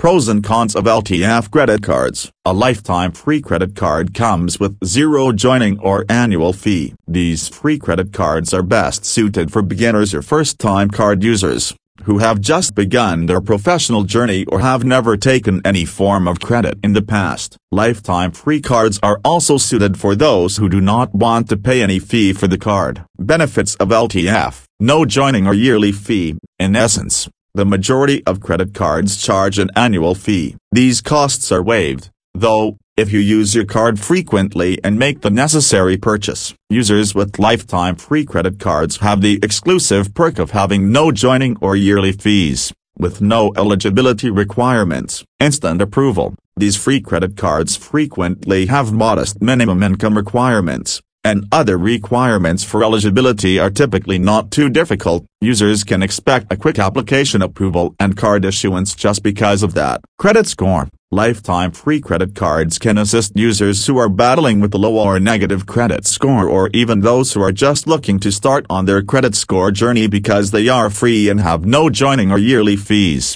Pros and cons of LTF credit cards. A lifetime free credit card comes with zero joining or annual fee. These free credit cards are best suited for beginners or first-time card users who have just begun their professional journey or have never taken any form of credit in the past. Lifetime free cards are also suited for those who do not want to pay any fee for the card. Benefits of LTF No joining or yearly fee. In essence, the majority of credit cards charge an annual fee. These costs are waived, though, if you use your card frequently and make the necessary purchase. Users with lifetime free credit cards have the exclusive perk of having no joining or yearly fees, with no eligibility requirements. Instant approval. These free credit cards frequently have modest minimum income requirements and other requirements for eligibility are typically not too difficult, users can expect a quick application approval and card issuance just because of that. Credit score Lifetime free credit cards can assist users who are battling with a low or negative credit score or even those who are just looking to start on their credit score journey because they are free and have no joining or yearly fees.